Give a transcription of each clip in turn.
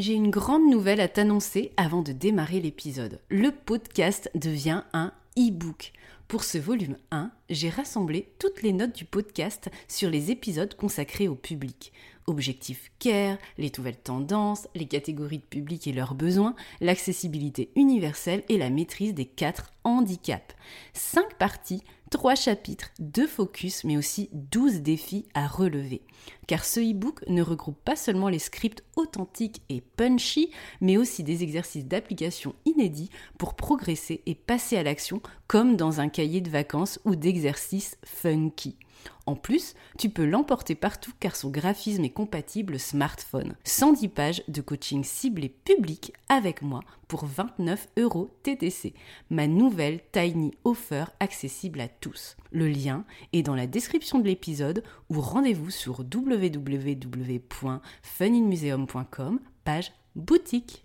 J'ai une grande nouvelle à t'annoncer avant de démarrer l'épisode. Le podcast devient un e-book. Pour ce volume 1, j'ai rassemblé toutes les notes du podcast sur les épisodes consacrés au public. Objectif CARE, les nouvelles tendances, les catégories de public et leurs besoins, l'accessibilité universelle et la maîtrise des quatre handicaps. Cinq parties, trois chapitres, deux focus, mais aussi douze défis à relever. Car ce e-book ne regroupe pas seulement les scripts authentiques et punchy, mais aussi des exercices d'application inédits pour progresser et passer à l'action comme dans un cahier de vacances ou d'exercices funky. En plus, tu peux l'emporter partout car son graphisme est compatible smartphone. 110 pages de coaching ciblé public avec moi pour 29 euros TTC. Ma nouvelle Tiny Offer accessible à tous. Le lien est dans la description de l'épisode ou rendez-vous sur www.funinmuseum.com, page boutique.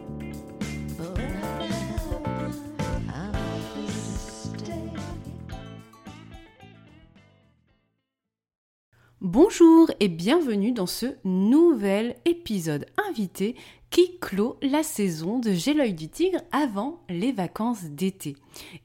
Bonjour et bienvenue dans ce nouvel épisode invité qui clôt la saison de J'ai l'œil du tigre avant les vacances d'été.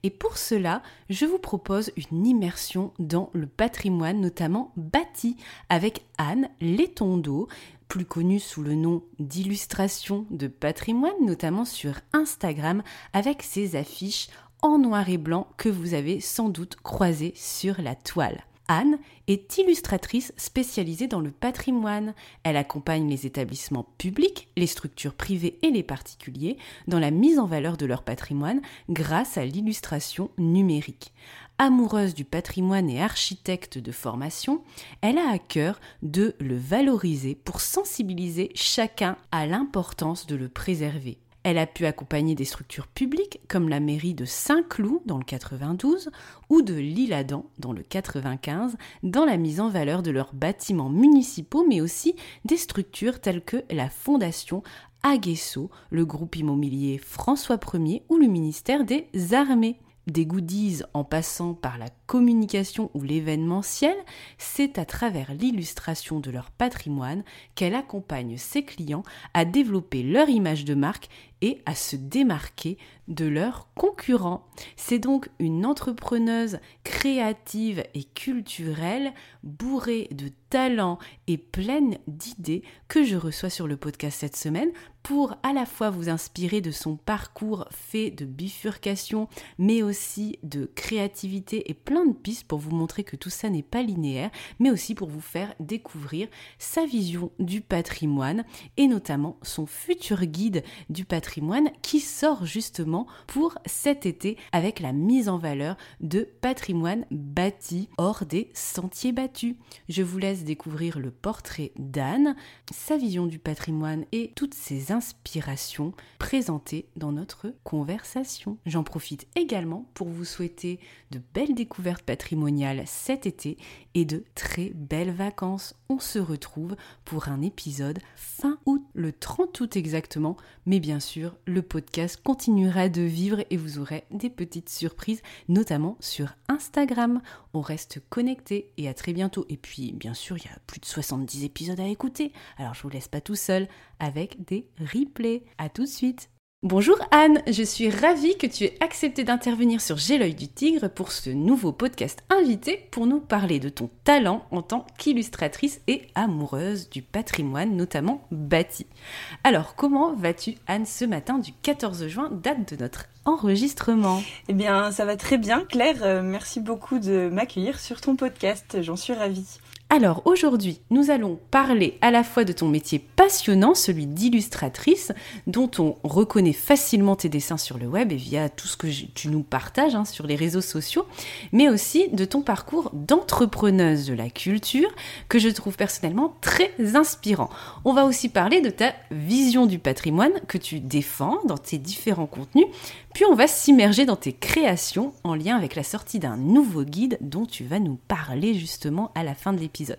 Et pour cela, je vous propose une immersion dans le patrimoine, notamment bâti, avec Anne Letondo, plus connue sous le nom d'illustration de patrimoine, notamment sur Instagram, avec ses affiches en noir et blanc que vous avez sans doute croisées sur la toile. Anne est illustratrice spécialisée dans le patrimoine. Elle accompagne les établissements publics, les structures privées et les particuliers dans la mise en valeur de leur patrimoine grâce à l'illustration numérique. Amoureuse du patrimoine et architecte de formation, elle a à cœur de le valoriser pour sensibiliser chacun à l'importance de le préserver. Elle a pu accompagner des structures publiques comme la mairie de Saint-Cloud dans le 92 ou de l'Île-Adam dans le 95 dans la mise en valeur de leurs bâtiments municipaux mais aussi des structures telles que la Fondation Aguesso, le groupe immobilier François Ier ou le ministère des Armées. Des goodies en passant par la communication ou l'événementiel, c'est à travers l'illustration de leur patrimoine qu'elle accompagne ses clients à développer leur image de marque et à se démarquer de leurs concurrents. C'est donc une entrepreneuse créative et culturelle, bourrée de talent et pleine d'idées que je reçois sur le podcast cette semaine pour à la fois vous inspirer de son parcours fait de bifurcation, mais aussi de créativité et plein de pistes pour vous montrer que tout ça n'est pas linéaire, mais aussi pour vous faire découvrir sa vision du patrimoine et notamment son futur guide du patrimoine qui sort justement pour cet été avec la mise en valeur de patrimoine bâti hors des sentiers battus. Je vous laisse découvrir le portrait d'Anne, sa vision du patrimoine et toutes ses inspirations présentées dans notre conversation. J'en profite également pour vous souhaiter de belles découvertes patrimoniales cet été et de très belles vacances. On se retrouve pour un épisode fin août, le 30 août exactement, mais bien sûr, le podcast continuera de vivre et vous aurez des petites surprises, notamment sur Instagram. On reste connecté et à très bientôt. Et puis, bien sûr, il y a plus de 70 épisodes à écouter, alors je vous laisse pas tout seul avec des replays. À tout de suite. Bonjour Anne, je suis ravie que tu aies accepté d'intervenir sur J'ai l'œil du tigre pour ce nouveau podcast invité pour nous parler de ton talent en tant qu'illustratrice et amoureuse du patrimoine, notamment bâti. Alors comment vas-tu Anne ce matin du 14 juin, date de notre enregistrement? Eh bien ça va très bien Claire, euh, merci beaucoup de m'accueillir sur ton podcast, j'en suis ravie. Alors aujourd'hui, nous allons parler à la fois de ton métier passionnant, celui d'illustratrice, dont on reconnaît facilement tes dessins sur le web et via tout ce que tu nous partages hein, sur les réseaux sociaux, mais aussi de ton parcours d'entrepreneuse de la culture, que je trouve personnellement très inspirant. On va aussi parler de ta vision du patrimoine que tu défends dans tes différents contenus, puis on va s'immerger dans tes créations en lien avec la sortie d'un nouveau guide dont tu vas nous parler justement à la fin de l'épisode.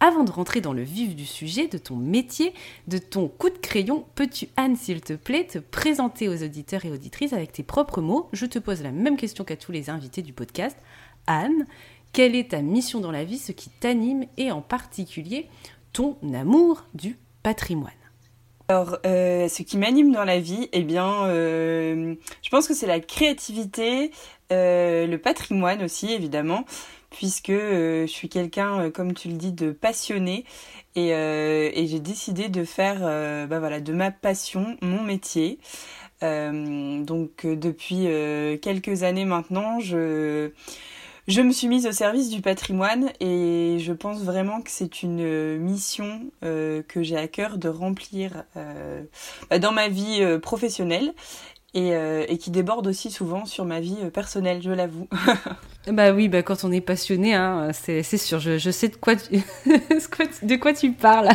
Avant de rentrer dans le vif du sujet, de ton métier, de ton coup de crayon, peux-tu, Anne, s'il te plaît, te présenter aux auditeurs et auditrices avec tes propres mots? Je te pose la même question qu'à tous les invités du podcast. Anne, quelle est ta mission dans la vie, ce qui t'anime et en particulier ton amour du patrimoine alors, euh, ce qui m'anime dans la vie, eh bien, euh, je pense que c'est la créativité, euh, le patrimoine aussi, évidemment, puisque je suis quelqu'un, comme tu le dis, de passionné, et, et j'ai décidé de faire, bah voilà, de ma passion mon métier. donc, depuis quelques années maintenant, je je me suis mise au service du patrimoine et je pense vraiment que c'est une mission euh, que j'ai à cœur de remplir euh, bah, dans ma vie euh, professionnelle et, qui déborde aussi souvent sur ma vie personnelle, je l'avoue. bah oui, bah quand on est passionné, hein, c'est sûr, je, je, sais de quoi, de quoi tu parles.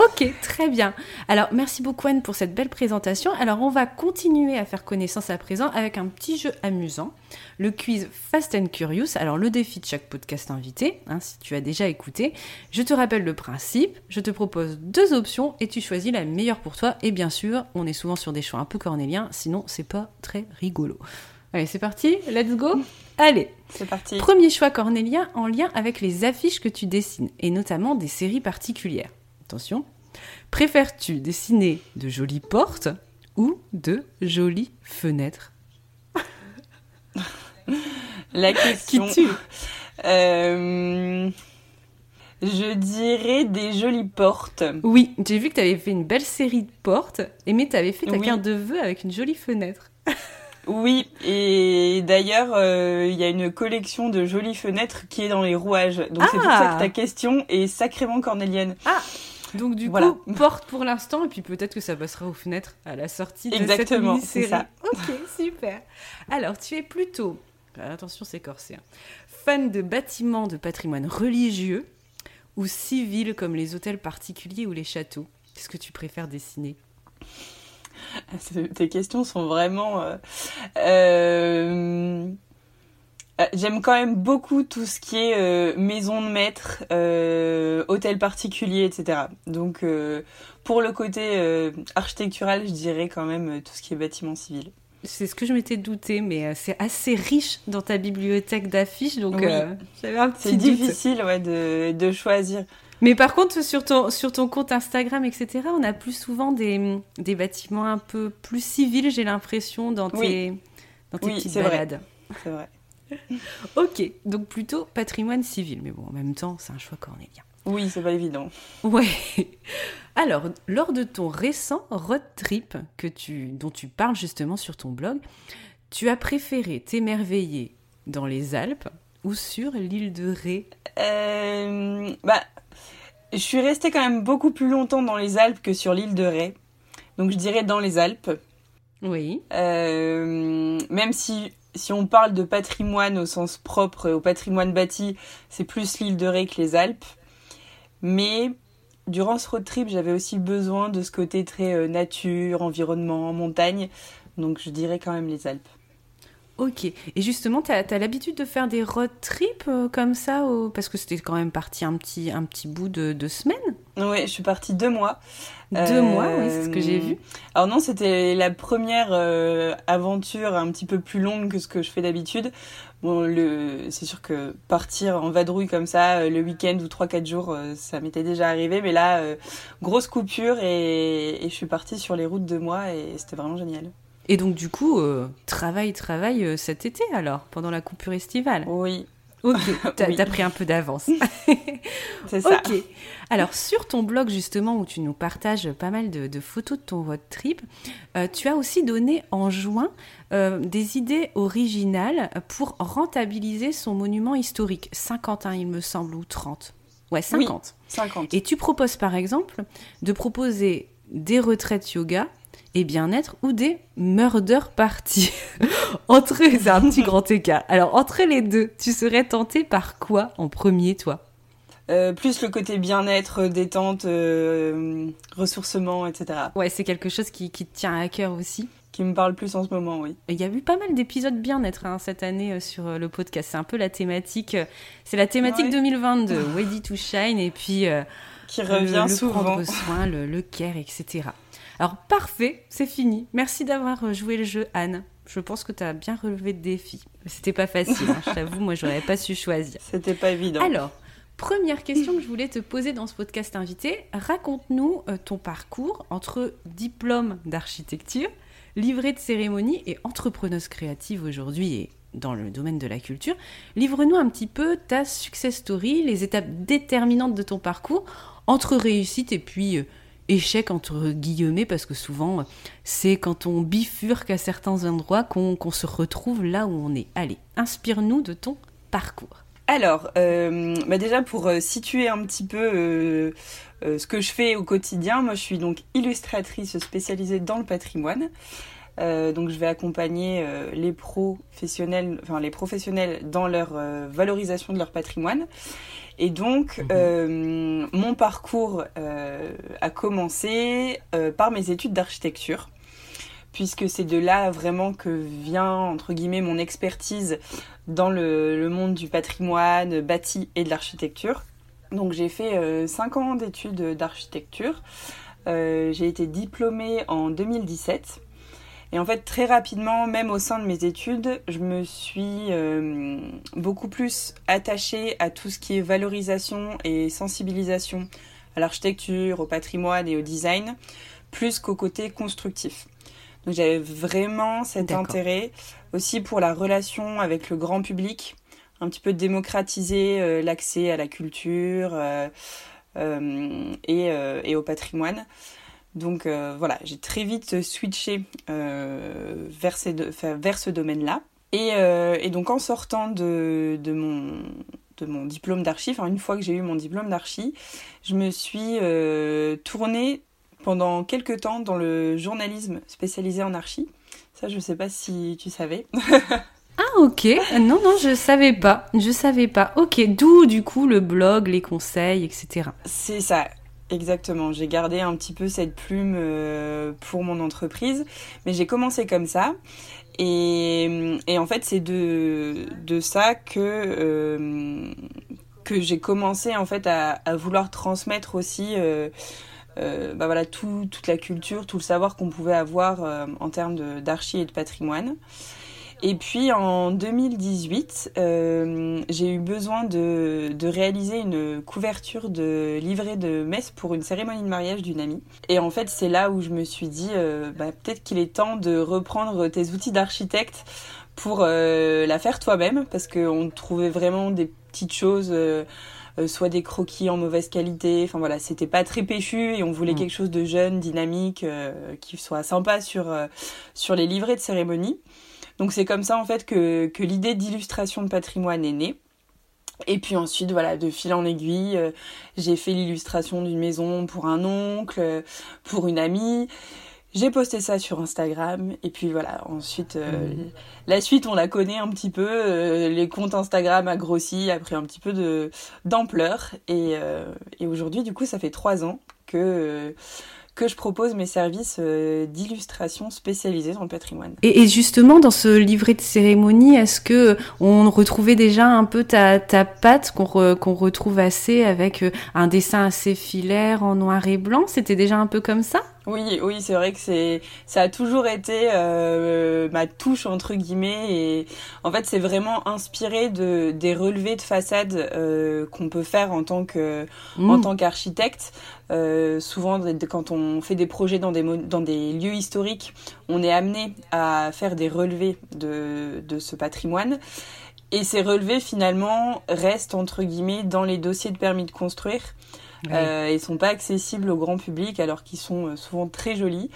Ok, très bien. Alors, merci beaucoup Anne pour cette belle présentation. Alors, on va continuer à faire connaissance à présent avec un petit jeu amusant, le quiz Fast and Curious. Alors, le défi de chaque podcast invité, hein, si tu as déjà écouté. Je te rappelle le principe, je te propose deux options et tu choisis la meilleure pour toi. Et bien sûr, on est souvent sur des choix un peu cornéliens, sinon c'est pas très rigolo. Allez, c'est parti, let's go Allez, c'est parti. Premier choix cornélien en lien avec les affiches que tu dessines, et notamment des séries particulières. Attention. Préfères-tu dessiner de jolies portes ou de jolies fenêtres? La question. Qui tue? Euh, Je dirais des jolies portes. Oui, j'ai vu que tu avais fait une belle série de portes, et mais tu avais fait ta carte de vœux avec une jolie fenêtre. Oui, et d'ailleurs, euh, il y a une collection de jolies fenêtres qui est dans les rouages. Donc c'est pour ça que ah ta question est sacrément cornélienne. Ah donc du coup, porte pour l'instant, et puis peut-être que ça passera aux fenêtres à la sortie de cette mini-série. Ça. Ok, super. Alors, tu es plutôt, attention c'est corsé, hein, fan de bâtiments de patrimoine religieux ou civil comme les hôtels particuliers ou les châteaux? Qu'est-ce que tu préfères dessiner? Tes questions sont vraiment... Euh, euh, j'aime quand même beaucoup tout ce qui est euh, maison de maître, euh, hôtel particulier, etc. Donc pour le côté architectural, je dirais quand même tout ce qui est bâtiment civil. C'est ce que je m'étais douté, mais c'est assez riche dans ta bibliothèque d'affiches, donc j'avais un petit C'est difficile ouais, de, de, choisir. Mais par contre, sur ton, sur ton compte Instagram, etc., on a plus souvent des, des bâtiments un peu plus civils, j'ai l'impression, dans tes, dans tes petites balades. C'est vrai. ok, donc plutôt patrimoine civil, mais bon, en même temps, c'est un choix cornélien. Oui, c'est pas évident. Ouais. Alors, lors de ton récent road trip que tu, dont tu parles justement sur ton blog, tu as préféré t'émerveiller dans les Alpes ou sur l'île de Ré? Euh, Bah, je suis restée quand même beaucoup plus longtemps dans les Alpes que sur l'île de Ré. Donc je dirais dans les Alpes. Oui. Euh, même si si on parle de patrimoine au sens propre, au patrimoine bâti, c'est plus l'île de Ré que les Alpes. Mais durant ce road trip, j'avais aussi besoin de ce côté très euh, nature, environnement, montagne. Donc je dirais quand même les Alpes. Ok. Et justement, tu as, l'habitude de faire des road trips euh, comme ça Parce que c'était quand même parti un petit, un petit bout de, de semaines Oui, je suis partie deux mois. Deux mois, oui, c'est ce que j'ai vu. Euh, alors non, c'était la première euh, aventure un petit peu plus longue que ce que je fais d'habitude. Bon, le, c'est sûr que partir en vadrouille comme ça, le week-end ou 3-4 jours, ça m'était déjà arrivé. Mais là, grosse coupure et, et je suis partie sur les routes de mois et c'était vraiment génial. Et donc du coup, travail, travail cet été alors, pendant la coupure estivale. Oui, Ok, t'as pris un peu d'avance. c'est ça. Ok. Alors, sur ton blog, justement, où tu nous partages pas mal de, photos de ton road trip, euh, tu as aussi donné en juin euh, des idées originales pour rentabiliser son monument historique. 50, il me semble, ou 30. Ouais, 50. 50. Et tu proposes, par exemple, de proposer des retraites yoga et bien-être ou des murder parties. entre, c'est un petit grand écart. Alors, entre les deux, tu serais tenté par quoi en premier, toi? Euh, plus le côté bien-être, détente, euh, ressourcement, etc. Ouais, c'est quelque chose qui, qui, te tient à cœur aussi? Qui me parle plus en ce moment, oui. Il y a eu pas mal d'épisodes bien-être hein, cette année euh, sur le podcast. C'est un peu la thématique. c'est la thématique 2022, Ready to Shine, et puis. Qui revient le, souvent. prendre soin, le, le care, etc. Alors parfait, c'est fini. Merci d'avoir euh, joué le jeu, Anne. Je pense que tu as bien relevé le défi. C'était pas facile, hein, je t'avoue, moi j'aurais pas su choisir. C'était pas évident. Alors, première question que je voulais te poser dans ce podcast invité, raconte-nous euh, ton parcours entre diplôme d'architecture, livret de cérémonie et entrepreneuse créative aujourd'hui et dans le domaine de la culture. Livre-nous un petit peu ta success story, les étapes déterminantes de ton parcours entre réussite et puis euh, échec entre guillemets parce que souvent c'est quand on bifurque à certains endroits qu'on se retrouve là où on est. Allez, inspire-nous de ton parcours. Alors, euh, bah déjà pour euh, situer un petit peu euh, ce que je fais au quotidien, moi je suis donc illustratrice spécialisée dans le patrimoine. donc je vais accompagner les professionnels, enfin les professionnels dans leur valorisation de leur patrimoine. Et donc, mhm. euh, mon parcours euh, a commencé euh, par mes études d'architecture, puisque c'est de là vraiment que vient, entre guillemets, mon expertise dans le, monde du patrimoine bâti et de l'architecture. Donc, j'ai fait 5 ans d'études d'architecture. j'ai été diplômée en 2017. Et en fait, très rapidement, même au sein de mes études, je me suis euh, beaucoup plus attachée à tout ce qui est valorisation et sensibilisation à l'architecture, au patrimoine et au design, plus qu'au côté constructif. Donc j'avais vraiment cet intérêt aussi pour la relation avec le grand public, un petit peu démocratiser euh, l'accès à la culture euh, et, et, au patrimoine. Donc euh, voilà, j'ai très vite switché euh, vers, vers, ce domaine-là. Et, euh, et, donc en sortant de, de, mon, de mon diplôme d'archi, enfin une fois que j'ai eu mon diplôme d'archi, je me suis tournée pendant quelques temps dans le journalisme spécialisé en archi. Ça, je ne sais pas si tu savais. Ah ok, non non je savais pas, je savais pas. Ok, d'où du coup le blog, les conseils, etc. C'est ça. Exactement, j'ai gardé un petit peu cette plume euh, pour mon entreprise, mais j'ai commencé comme ça. Et, en fait, c'est de, ça que, euh, que j'ai commencé en fait à, vouloir transmettre aussi euh, bah voilà, tout, toute la culture, tout le savoir qu'on pouvait avoir en termes d'archi et de patrimoine. Et puis en 2018, euh, j'ai eu besoin de, de, réaliser une couverture de livret de messe pour une cérémonie de mariage d'une amie. Et en fait, c'est là où je me suis dit, euh, bah, peut-être qu'il est temps de reprendre tes outils d'architecte pour euh, la faire toi-même, parce qu'on trouvait vraiment des petites choses. Euh, soit des croquis en mauvaise qualité. Enfin voilà, c'était pas très péchu et on voulait mm. quelque chose de jeune, dynamique, qui soit sympa sur sur les livrets de cérémonie. Donc c'est comme ça en fait que, que l'idée d'illustration de patrimoine est née. Et puis ensuite, voilà, de fil en aiguille, euh, j'ai fait l'illustration d'une maison pour un oncle, pour une amie. J'ai posté ça sur Instagram et puis voilà, ensuite euh, mmh. la suite on la connaît un petit peu, euh, les comptes Instagram a grossi, a pris un petit peu de d'ampleur et, et aujourd'hui du coup ça fait trois ans que que je propose mes services euh, d'illustration spécialisés dans le patrimoine. Et, justement, dans ce livret de cérémonie, est-ce que on retrouvait déjà un peu ta, ta patte qu'on retrouve assez avec euh, un dessin assez filaire en noir et blanc? C'était déjà un peu comme ça? Oui, oui, c'est vrai que c'est, ça a toujours été euh, ma touche entre guillemets et en fait c'est vraiment inspiré de des relevés de façade euh, qu'on peut faire en tant que en mm. tant qu'architecte. Euh, souvent, quand on fait des projets dans des dans des lieux historiques, on est amené à faire des relevés de de ce patrimoine. Et ces relevés finalement restent entre guillemets dans les dossiers de permis de construire. Oui. Euh, sont pas accessibles au grand public alors qu'ils sont euh, souvent très jolis.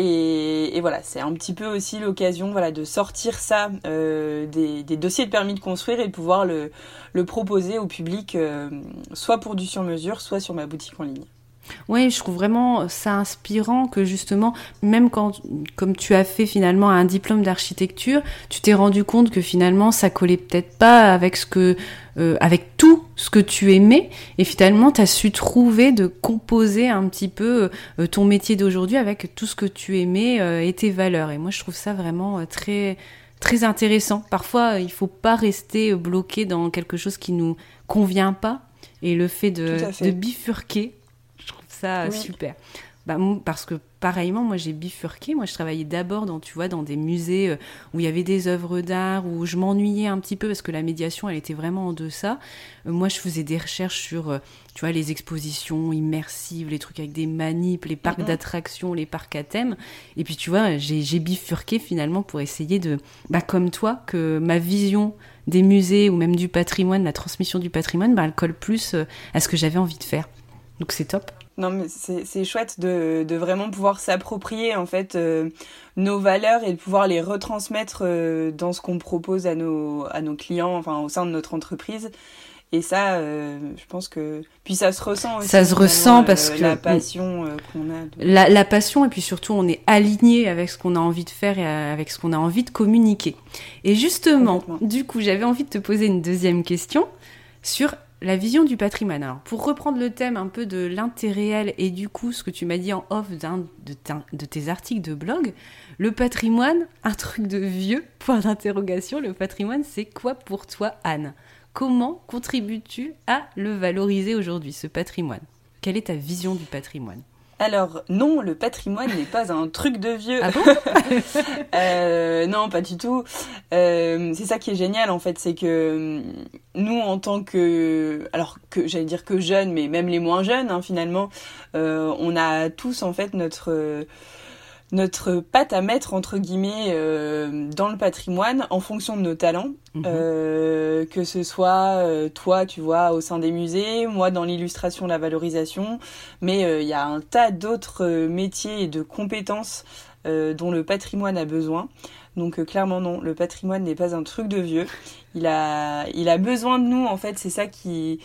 Et, voilà, c'est un petit peu aussi l'occasion voilà, de sortir ça euh, des, dossiers de permis de construire et de pouvoir le, le proposer au public, euh, soit pour du sur-mesure, soit sur ma boutique en ligne. Oui, je trouve vraiment ça inspirant que justement, même quand, comme tu as fait finalement un diplôme d'architecture, tu t'es rendu compte que finalement ça collait peut-être pas avec ce que, euh, avec tout ce que tu aimais, et finalement tu as su trouver de composer un petit peu euh, ton métier d'aujourd'hui avec tout ce que tu aimais euh, et tes valeurs. Et moi je trouve ça vraiment euh, très très intéressant. Parfois il faut pas rester bloqué dans quelque chose qui nous convient pas, et le fait de, fait. de bifurquer ça oui. super. Bah, parce que pareillement, moi j'ai bifurqué. Moi je travaillais d'abord dans, tu vois, dans des musées euh, où il y avait des œuvres d'art, où je m'ennuyais un petit peu parce que la médiation elle était vraiment en deçà. Euh, moi je faisais des recherches sur, euh, tu vois, les expositions immersives, les trucs avec des manips, les parcs mm -hmm. d'attractions, les parcs à thème. Et puis tu vois, j'ai bifurqué finalement pour essayer de, bah, comme toi, que ma vision des musées ou même du patrimoine, la transmission du patrimoine, bah, elle colle plus à ce que j'avais envie de faire. Donc c'est top. Non, mais c'est chouette de, de, vraiment pouvoir s'approprier en fait euh, nos valeurs et de pouvoir les retransmettre euh, dans ce qu'on propose à nos, à nos clients, enfin au sein de notre entreprise. Et ça, euh, je pense que puis ça se ressent aussi. Ça se ressent parce que la passion qu'on a. La, la, passion et puis surtout on est aligné avec ce qu'on a envie de faire et avec ce qu'on a envie de communiquer. Et justement, du coup, j'avais envie de te poser une deuxième question sur la vision du patrimoine. Alors, pour reprendre le thème un peu de l'intérêt réel et du coup, ce que tu m'as dit en off d'un de, de, tes articles de blog, le patrimoine, un truc de vieux, point d'interrogation, le patrimoine, c'est quoi pour toi, Anne? Comment contribues-tu à le valoriser aujourd'hui, ce patrimoine? Quelle est ta vision du patrimoine? Alors non, le patrimoine n'est pas un truc de vieux. Ah bon euh, non, pas du tout. Euh, c'est ça qui est génial en fait, c'est que nous en tant que, alors que j'allais dire que jeunes, mais même les moins jeunes hein, finalement, euh, on a tous en fait notre notre patte à mettre entre guillemets euh, dans le patrimoine en fonction de nos talents. Mmh. euh, que ce soit euh, toi tu vois au sein des musées moi dans l'illustration la valorisation. Mais il y a un tas d'autres métiers et de compétences dont le patrimoine a besoin. Donc clairement non le patrimoine n'est pas un truc de vieux. Il a il a besoin de nous en fait. C'est ça qui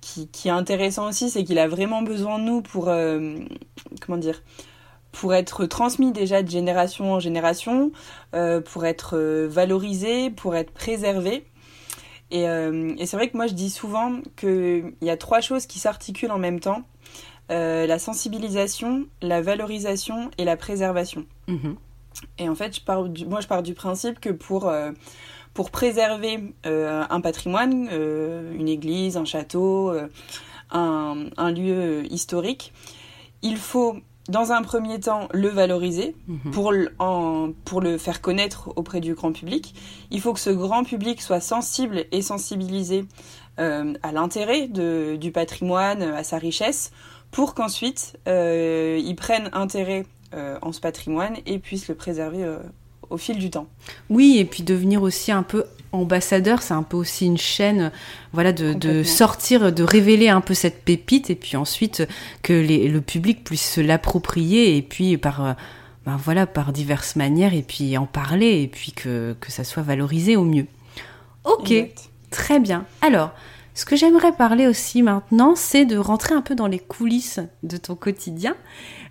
qui, qui est intéressant aussi c'est qu'il a vraiment besoin de nous pour comment dire pour être transmis déjà de génération en génération, euh, pour être euh, valorisé, pour être préservé. Et, euh, et c'est vrai que moi je dis souvent qu'il y a trois choses qui s'articulent en même temps. Euh, la sensibilisation, la valorisation et la préservation. Mmh. Et en fait, je pars du, moi je pars du principe que pour, euh, pour préserver euh, un patrimoine, une église, un château, un, un lieu historique, il faut dans un premier temps, le valoriser mmh. pour, en, pour le faire connaître auprès du grand public. Il faut que ce grand public soit sensible et sensibilisé euh, à l'intérêt du patrimoine, à sa richesse, pour qu'ensuite euh, ils prennent intérêt euh, en ce patrimoine et puissent le préserver euh, au fil du temps. Oui, et puis devenir aussi un peu ambassadeur, c'est un peu aussi une chaîne, voilà, de, de, sortir, de révéler un peu cette pépite, et puis ensuite que les, le public puisse se l'approprier, et puis par, ben voilà, par diverses manières, et puis en parler, et puis que, que ça soit valorisé au mieux. Ok, exact. très bien. Alors, ce que j'aimerais parler aussi maintenant, c'est de rentrer un peu dans les coulisses de ton quotidien.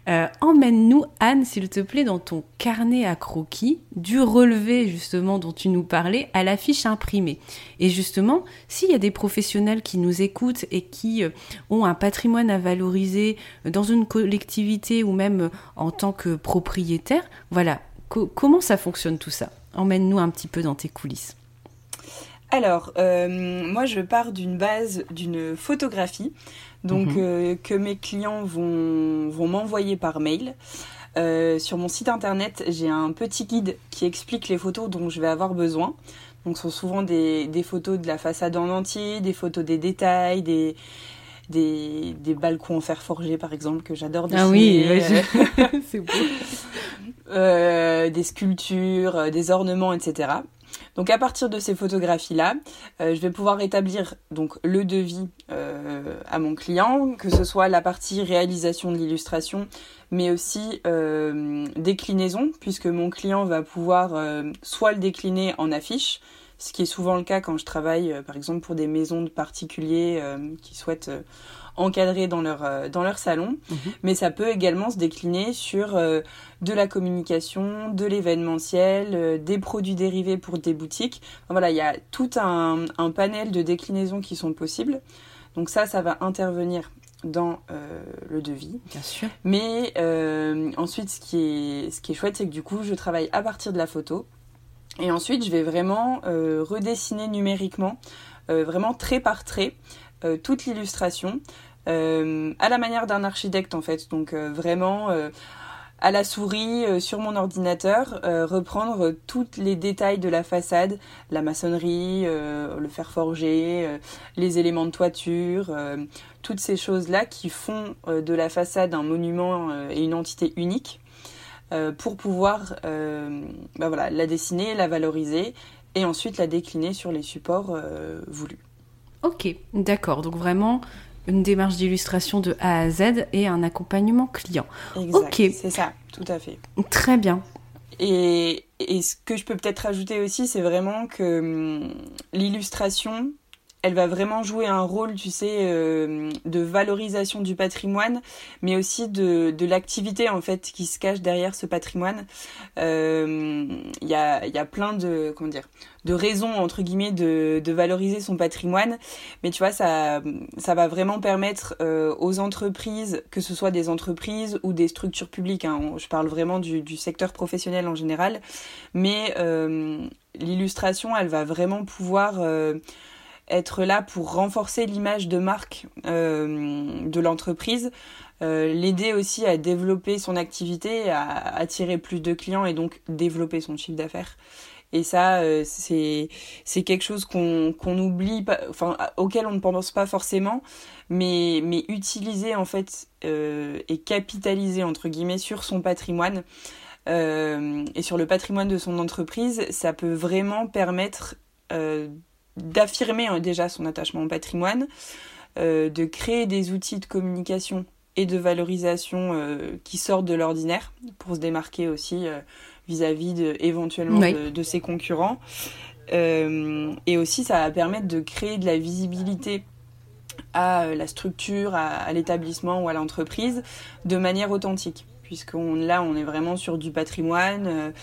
Euh, Emmène-nous, Anne, s'il te plaît, dans ton carnet à croquis, du relevé justement dont tu nous parlais à l'affiche imprimée. Et justement, s'il y a des professionnels qui nous écoutent et qui euh, ont un patrimoine à valoriser dans une collectivité ou même euh, en tant que propriétaire, voilà, co comment ça fonctionne tout ça? Emmène-nous un petit peu dans tes coulisses. Alors, euh, moi je pars d'une base d'une photographie. Donc mhm. que mes clients vont, vont m'envoyer par mail. sur mon site internet, j'ai un petit guide qui explique les photos dont je vais avoir besoin. Donc, ce sont souvent des, des, photos de la façade en entier, des photos des détails, des, des, des balcons en fer forgé, par exemple, que j'adore dessiner. Ah oui, c'est beau. Euh, des sculptures, euh, des ornements, etc. Donc à partir de ces photographies-là, euh, je vais pouvoir établir donc le devis à mon client, que ce soit la partie réalisation de l'illustration, mais aussi déclinaison, puisque mon client va pouvoir soit le décliner en affiche, ce qui est souvent le cas quand je travaille, euh, par exemple, pour des maisons de particuliers euh, qui souhaitent euh, encadrer dans leur, dans leur salon. Mhm. Mais ça peut également se décliner sur de la communication, de l'événementiel, des produits dérivés pour des boutiques. voilà, il y a tout un, un, panel de déclinaisons qui sont possibles. Donc ça, ça va intervenir dans le devis. Bien sûr. Mais ensuite, ce qui est, ce qui est chouette, c'est que du coup, je travaille à partir de la photo. Et ensuite, je vais vraiment euh, redessiner numériquement, euh, vraiment trait par trait, euh, toute l'illustration, à la manière d'un architecte en fait. Donc vraiment à la souris sur mon ordinateur, reprendre tous les détails de la façade, la maçonnerie, le fer forgé, les éléments de toiture, toutes ces choses-là qui font de la façade un monument et une entité unique. Euh, pour pouvoir euh, bah la dessiner, la valoriser et ensuite la décliner sur les supports euh, voulus. Ok, d'accord. Donc vraiment une démarche d'illustration de A à Z et un accompagnement client. Exact, ok, c'est ça, tout à fait. Très bien. Et, et ce que je peux peut-être ajouter aussi, c'est vraiment que hum, l'illustration, elle va vraiment jouer un rôle, tu sais, euh, de valorisation du patrimoine, mais aussi de, l'activité en fait qui se cache derrière ce patrimoine. Il euh, y, a, y a plein de comment dire de raisons entre guillemets de, valoriser son patrimoine, mais tu vois ça ça va vraiment permettre euh, aux entreprises, que ce soit des entreprises ou des structures publiques, hein, je parle vraiment du secteur professionnel en général, mais l'illustration elle va vraiment pouvoir être là pour renforcer l'image de marque euh, de l'entreprise, euh, l'aider aussi à développer son activité, à attirer plus de clients et donc développer son chiffre d'affaires. Et ça, euh, c'est quelque chose qu'on qu'on oublie, enfin auquel on ne pense pas forcément, mais mais utiliser en fait et capitaliser entre guillemets sur son patrimoine. et sur le patrimoine de son entreprise, ça peut vraiment permettre d'affirmer hein, déjà son attachement au patrimoine, euh, de créer des outils de communication et de valorisation euh, qui sortent de l'ordinaire pour se démarquer aussi euh, vis-à-vis de, éventuellement de, ses concurrents. et aussi, ça va permettre de créer de la visibilité à la structure, à, l'établissement ou à l'entreprise de manière authentique puisqu'on là on est vraiment sur du patrimoine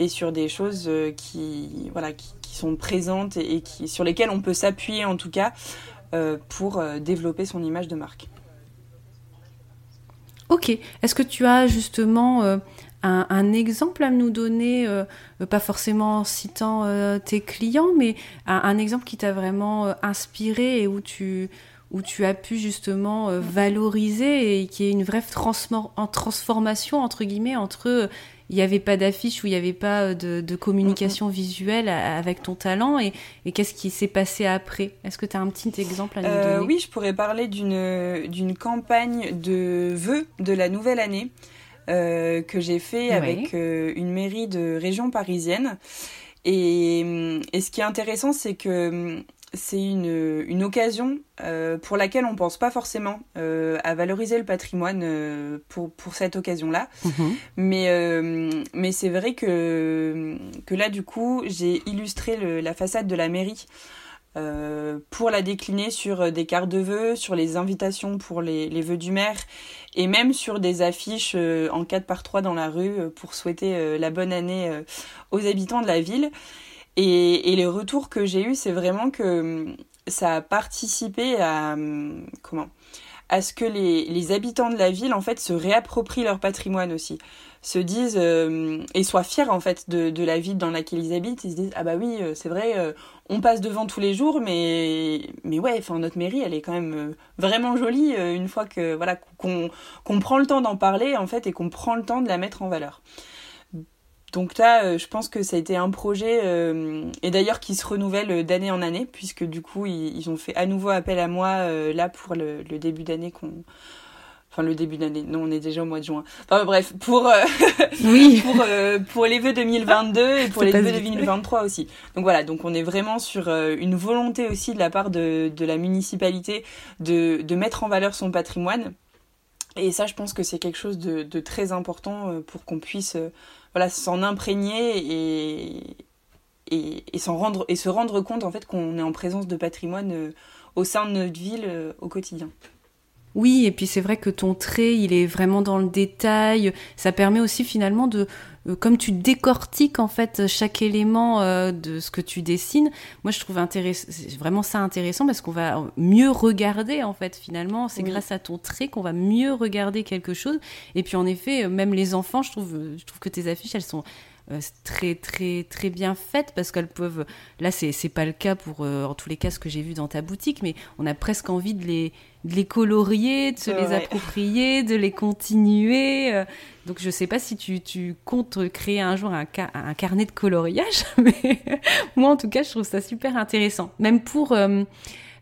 et sur des choses qui voilà qui, sont présentes et, sur lesquelles on peut s'appuyer en tout cas euh, pour euh, développer son image de marque. Ok. Est-ce que tu as justement euh, un, exemple à nous donner, pas forcément en citant tes clients, mais un, exemple qui t'a vraiment inspiré et tu, où tu as pu justement valoriser et qui est une vraie transformation entre guillemets entre il n'y avait pas d'affiche, où il n'y avait pas euh, de, communication visuelle avec ton talent et, qu'est-ce qui s'est passé après? Est-ce que tu as un petit exemple à nous euh, donner? Oui, je pourrais parler d'une campagne de vœux de la nouvelle année euh, que j'ai fait avec une mairie de région parisienne. Et, et ce qui est intéressant, c'est que c'est une, une, occasion euh, pour laquelle on pense pas forcément euh, à valoriser le patrimoine euh, pour, pour cette occasion-là. Mhm. Mais, euh, mais c'est vrai que, que là, du coup, j'ai illustré le, la façade de la mairie euh, pour la décliner sur des cartes de vœux, sur les invitations pour les, les vœux du maire et même sur des affiches en 4 par 3 dans la rue pour souhaiter la bonne année aux habitants de la ville. Et, et les retours que j'ai eus, c'est vraiment que hum, ça a participé à hum, comment à ce que les, habitants de la ville en fait se réapproprient leur patrimoine aussi se disent euh, et soient fiers en fait de, la ville dans laquelle ils habitent. Ils se disent ah bah oui euh, c'est vrai euh, on passe devant tous les jours mais mais ouais enfin notre mairie elle est quand même vraiment jolie une fois que voilà qu'on prend le temps d'en parler en fait et qu'on prend le temps de la mettre en valeur. Donc là, je pense que ça a été un projet, et d'ailleurs qui se renouvelle d'année en année, puisque du coup, ils, ont fait à nouveau appel à moi là pour le, le début d'année qu'on enfin le début d'année, non on est déjà au mois de juin. Enfin bref, pour euh, oui. pour euh, pour les vœux 2022 et pour les vœux 2023 aussi. Donc voilà, donc on est vraiment sur euh, une volonté aussi de la part de de la municipalité de de mettre en valeur son patrimoine. Et ça, je pense que c'est quelque chose de, très important pour qu'on puisse voilà s'en imprégner et et, et s'en rendre et se rendre compte en fait qu'on est en présence de patrimoine au sein de notre ville au quotidien. Oui, et puis c'est vrai que ton trait, il est vraiment dans le détail. Ça permet aussi finalement de, euh, comme tu décortiques en fait chaque élément euh, de ce que tu dessines. Moi, je trouve vraiment ça intéressant parce qu'on va mieux regarder en fait finalement. C'est grâce à ton trait qu'on va mieux regarder quelque chose. Et puis en effet, même les enfants, je trouve, je trouve que tes affiches, elles sont très très très bien faites parce qu'elles peuvent là c'est c'est pas le cas pour en tous les cas ce que j'ai vu dans ta boutique mais on a presque envie de les de les colorier, de se les approprier, de les continuer. Euh. Donc je sais pas si tu, tu comptes créer un jour un, un, carnet de coloriage, mais moi en tout cas je trouve ça super intéressant. Même pour... Euh,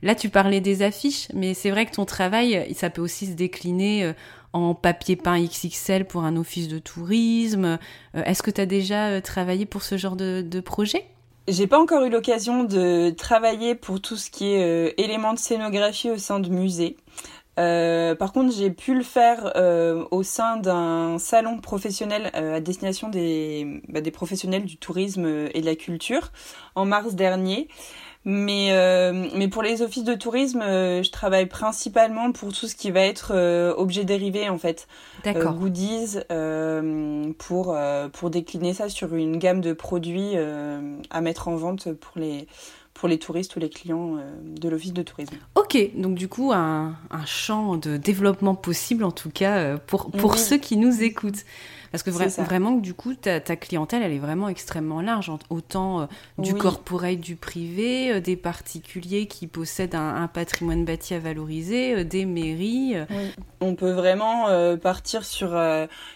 là tu parlais des affiches, mais c'est vrai que ton travail, ça peut aussi se décliner euh, en papier peint XXL pour un office de tourisme. Est-ce que tu as déjà travaillé pour ce genre de, de projet? J'ai pas encore eu l'occasion de travailler pour tout ce qui est euh, éléments de scénographie au sein de musées. Euh, par contre, j'ai pu le faire euh, au sein d'un salon professionnel à destination des, bah, des professionnels du tourisme et de la culture en mars dernier. Mais, euh, mais pour les offices de tourisme, euh, je travaille principalement pour tout ce qui va être euh, objet dérivé en fait. D'accord. goodies pour, pour décliner ça sur une gamme de produits à mettre en vente pour les, pour les touristes ou les clients de l'office de tourisme. Ok, donc du coup, un, un champ de développement possible en tout cas pour, pour ceux qui nous écoutent. Parce que vraiment, du coup, ta, clientèle, elle est vraiment extrêmement large. Autant euh, du corporate, du privé, euh, des particuliers qui possèdent un, patrimoine bâti à valoriser, euh, des mairies. On peut vraiment partir sur.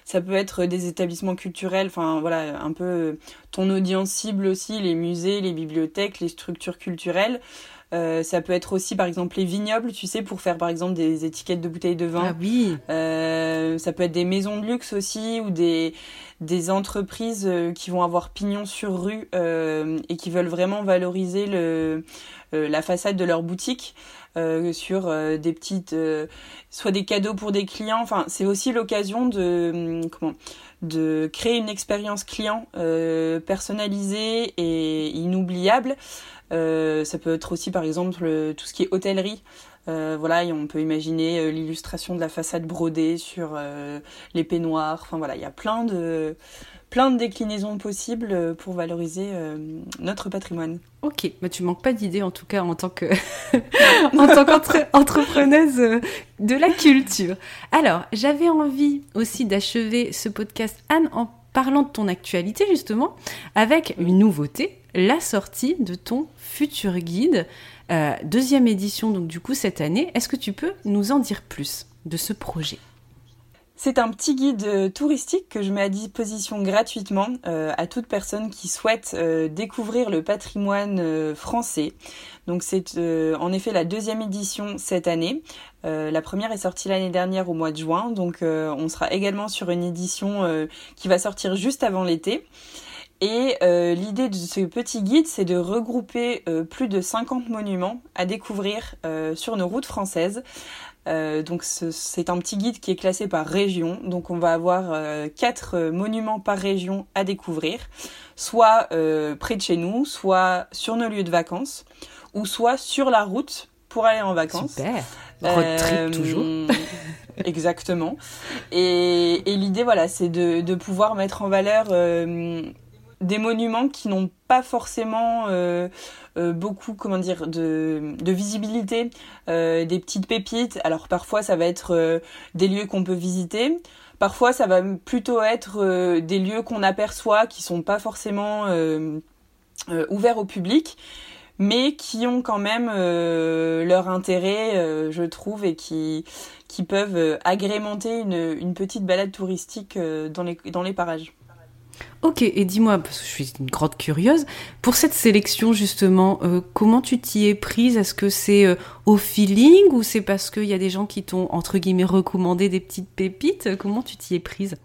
ça peut être des établissements culturels, enfin voilà, un peu ton audience cible aussi, les musées, les bibliothèques, les structures culturelles. Euh, ça peut être aussi par exemple les vignobles, tu sais, pour faire par exemple des étiquettes de bouteilles de vin. Ah oui. Euh, ça peut être des maisons de luxe aussi ou des des entreprises euh, qui vont avoir pignon sur rue et qui veulent vraiment valoriser le la façade de leur boutique. sur des petites soit des cadeaux pour des clients enfin c'est aussi l'occasion de hum, comment de créer une expérience client personnalisée et inoubliable ça peut être aussi par exemple tout ce qui est hôtellerie. Euh, voilà, on peut imaginer euh, l'illustration de la façade brodée sur les peignoirs. Enfin voilà, il y a plein de plein de déclinaisons possibles pour valoriser notre patrimoine. Ok, bah tu manques pas d'idées en tout cas en tant que en tant qu'entrepreneuse de la culture. Alors, j'avais envie aussi d'achever ce podcast Anne en parlant de ton actualité justement avec une nouveauté, la sortie de ton futur guide, euh, deuxième édition donc du coup cette année. Est-ce que tu peux nous en dire plus de ce projet? C'est un petit guide euh, touristique que je mets à disposition gratuitement euh, à toute personne qui souhaite découvrir le patrimoine français. Donc c'est en effet la deuxième édition cette année. la première est sortie l'année dernière au mois de juin, donc on sera également sur une édition qui va sortir juste avant l'été. Et euh, l'idée de ce petit guide, c'est de regrouper euh, plus de 50 monuments à découvrir euh, sur nos routes françaises. donc c'est un petit guide qui est classé par région. Donc on va avoir quatre monuments par région à découvrir, soit près de chez nous, soit sur nos lieux de vacances, ou soit sur la route pour aller en vacances. Super. Road trip toujours. Exactement. Et, et l'idée, voilà, c'est de, de, pouvoir mettre en valeur des monuments qui n'ont pas forcément euh, euh, beaucoup comment dire de, de visibilité euh, des petites pépites. Alors parfois ça va être des lieux qu'on peut visiter. Parfois ça va plutôt être des lieux qu'on aperçoit qui sont pas forcément ouverts au public mais qui ont quand même leur intérêt je trouve et qui qui peuvent agrémenter une, une petite balade touristique dans les dans les parages Ok, et dis-moi, parce que je suis une grande curieuse, pour cette sélection justement, euh, comment tu t'y es prise? Est-ce que c'est euh, au feeling ou c'est parce qu'il y a des gens qui t'ont, entre guillemets, recommandé des petites pépites? Comment tu t'y es prise?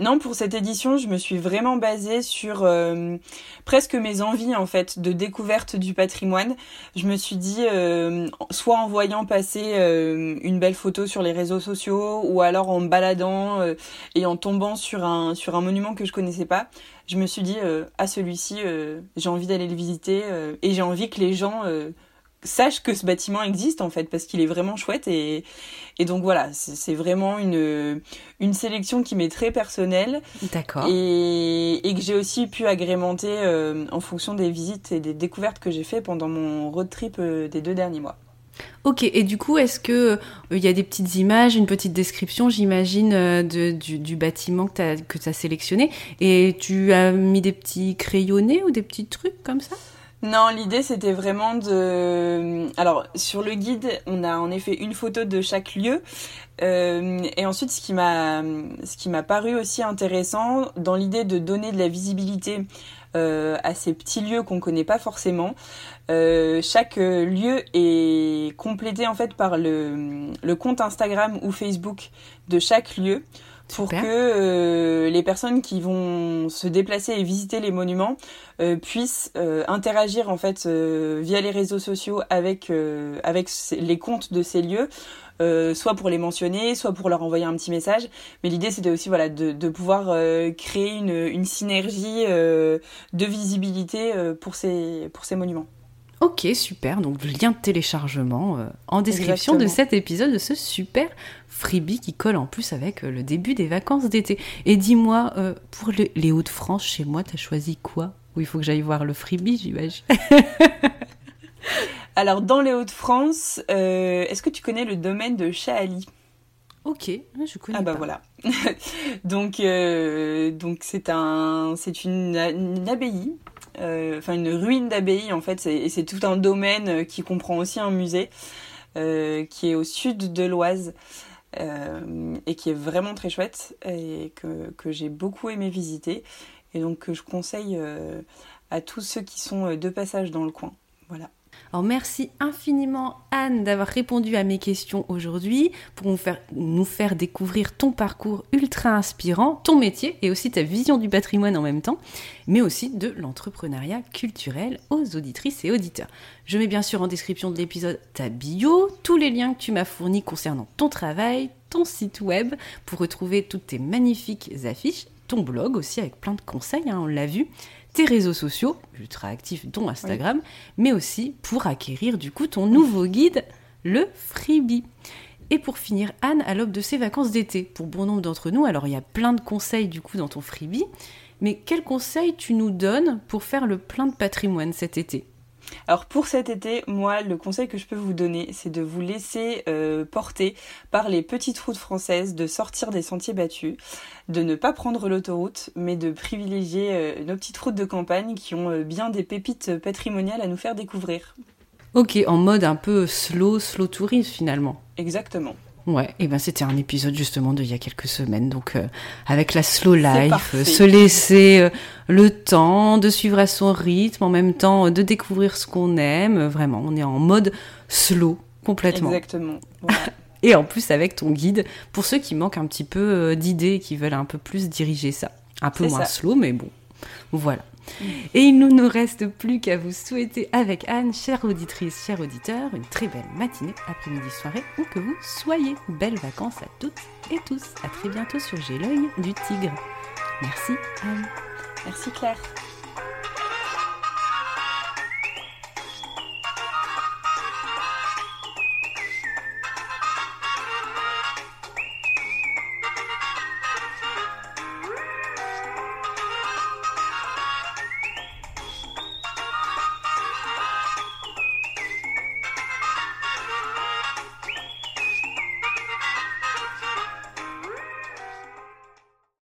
Non, pour cette édition, je me suis vraiment basée sur euh, presque mes envies en fait de découverte du patrimoine. Je me suis dit, euh, soit en voyant passer euh, une belle photo sur les réseaux sociaux, ou alors en me baladant et en tombant sur un sur un monument que je connaissais pas, je me suis dit, à celui-ci, j'ai envie d'aller le visiter et j'ai envie que les gens sache que ce bâtiment existe en fait parce qu'il est vraiment chouette et, et donc voilà c'est vraiment une, une sélection qui m'est très personnelle. D'accord. Et, et que j'ai aussi pu agrémenter euh, en fonction des visites et des découvertes que j'ai fait pendant mon road trip euh, des deux derniers mois. Ok, et du coup, est-ce que euh, il y a des petites images, une petite description, j'imagine, du, du, bâtiment que tu as, as sélectionné? Et tu as mis des petits crayonnés ou des petits trucs comme ça? Non, l'idée c'était vraiment de. Alors sur le guide, on a en effet une photo de chaque lieu, euh, et ensuite ce qui m'a paru aussi intéressant dans l'idée de donner de la visibilité euh, à ces petits lieux qu'on connaît pas forcément. Euh, chaque lieu est complété en fait par le compte Instagram ou Facebook de chaque lieu pour que euh, les personnes qui vont se déplacer et visiter les monuments euh, puissent euh, interagir en fait via les réseaux sociaux avec avec les comptes de ces lieux. soit pour les mentionner, soit pour leur envoyer un petit message. Mais l'idée, c'était aussi voilà de, de pouvoir créer une, une synergie de visibilité pour ces pour ces monuments. Ok, super. Donc, lien de téléchargement euh, en description de cet épisode de ce super freebie qui colle en plus avec euh, le début des vacances d'été. Et dis-moi, euh, pour les Hauts-de-France, chez moi, t'as choisi quoi? Ou il faut que j'aille voir le freebie, j'imagine Alors, dans les Hauts-de-France, est-ce que tu connais le domaine de Chaali Ok, je connais. Ah bah voilà. donc, donc c'est un, c'est une, une abbaye euh, enfin une ruine d'abbaye en fait, et c'est tout un domaine euh, qui comprend aussi un musée euh, qui est au sud de l'Oise. Et qui est vraiment très chouette et que, que j'ai beaucoup aimé visiter et donc que je conseille à tous ceux qui sont de passage dans le coin. Voilà. Alors merci infiniment Anne d'avoir répondu à mes questions aujourd'hui pour nous faire, découvrir ton parcours ultra inspirant, ton métier et aussi ta vision du patrimoine en même temps, mais aussi de l'entrepreneuriat culturel aux auditrices et auditeurs. Je mets bien sûr en description de l'épisode ta bio, tous les liens que tu m'as fournis concernant ton travail, ton site web pour retrouver toutes tes magnifiques affiches, ton blog aussi avec plein de conseils, hein, on l'a vu tes réseaux sociaux, ultra actifs dont Instagram, mais aussi pour acquérir du coup ton nouveau guide, le freebie. Et pour finir, Anne, à l'aube de ses vacances d'été, pour bon nombre d'entre nous, alors il y a plein de conseils du coup dans ton freebie, mais quels conseils tu nous donnes pour faire le plein de patrimoine cet été? Alors pour cet été, moi, le conseil que je peux vous donner, c'est de vous laisser euh, porter par les petites routes françaises, de sortir des sentiers battus, de ne pas prendre l'autoroute, mais de privilégier euh, nos petites routes de campagne qui ont euh, bien des pépites patrimoniales à nous faire découvrir. Ok, en mode un peu slow, slow tourisme finalement. Exactement. Ouais, et ben c'était un épisode justement d'il y a quelques semaines, donc euh, avec la slow life, euh, se laisser euh, le temps de suivre à son rythme, en même temps de découvrir ce qu'on aime. Vraiment, on est en mode slow complètement. Exactement. et en plus avec ton guide pour ceux qui manquent un petit peu d'idées, qui veulent un peu plus diriger ça, un peu moins slow, mais bon, voilà. Et il ne nous reste plus qu'à vous souhaiter avec Anne, chère auditrice, chers auditeurs, une très belle matinée, après-midi, soirée, où que vous soyez. Belles vacances à toutes et tous. À très bientôt sur J'ai l'œil du tigre. Merci Anne. Merci Claire.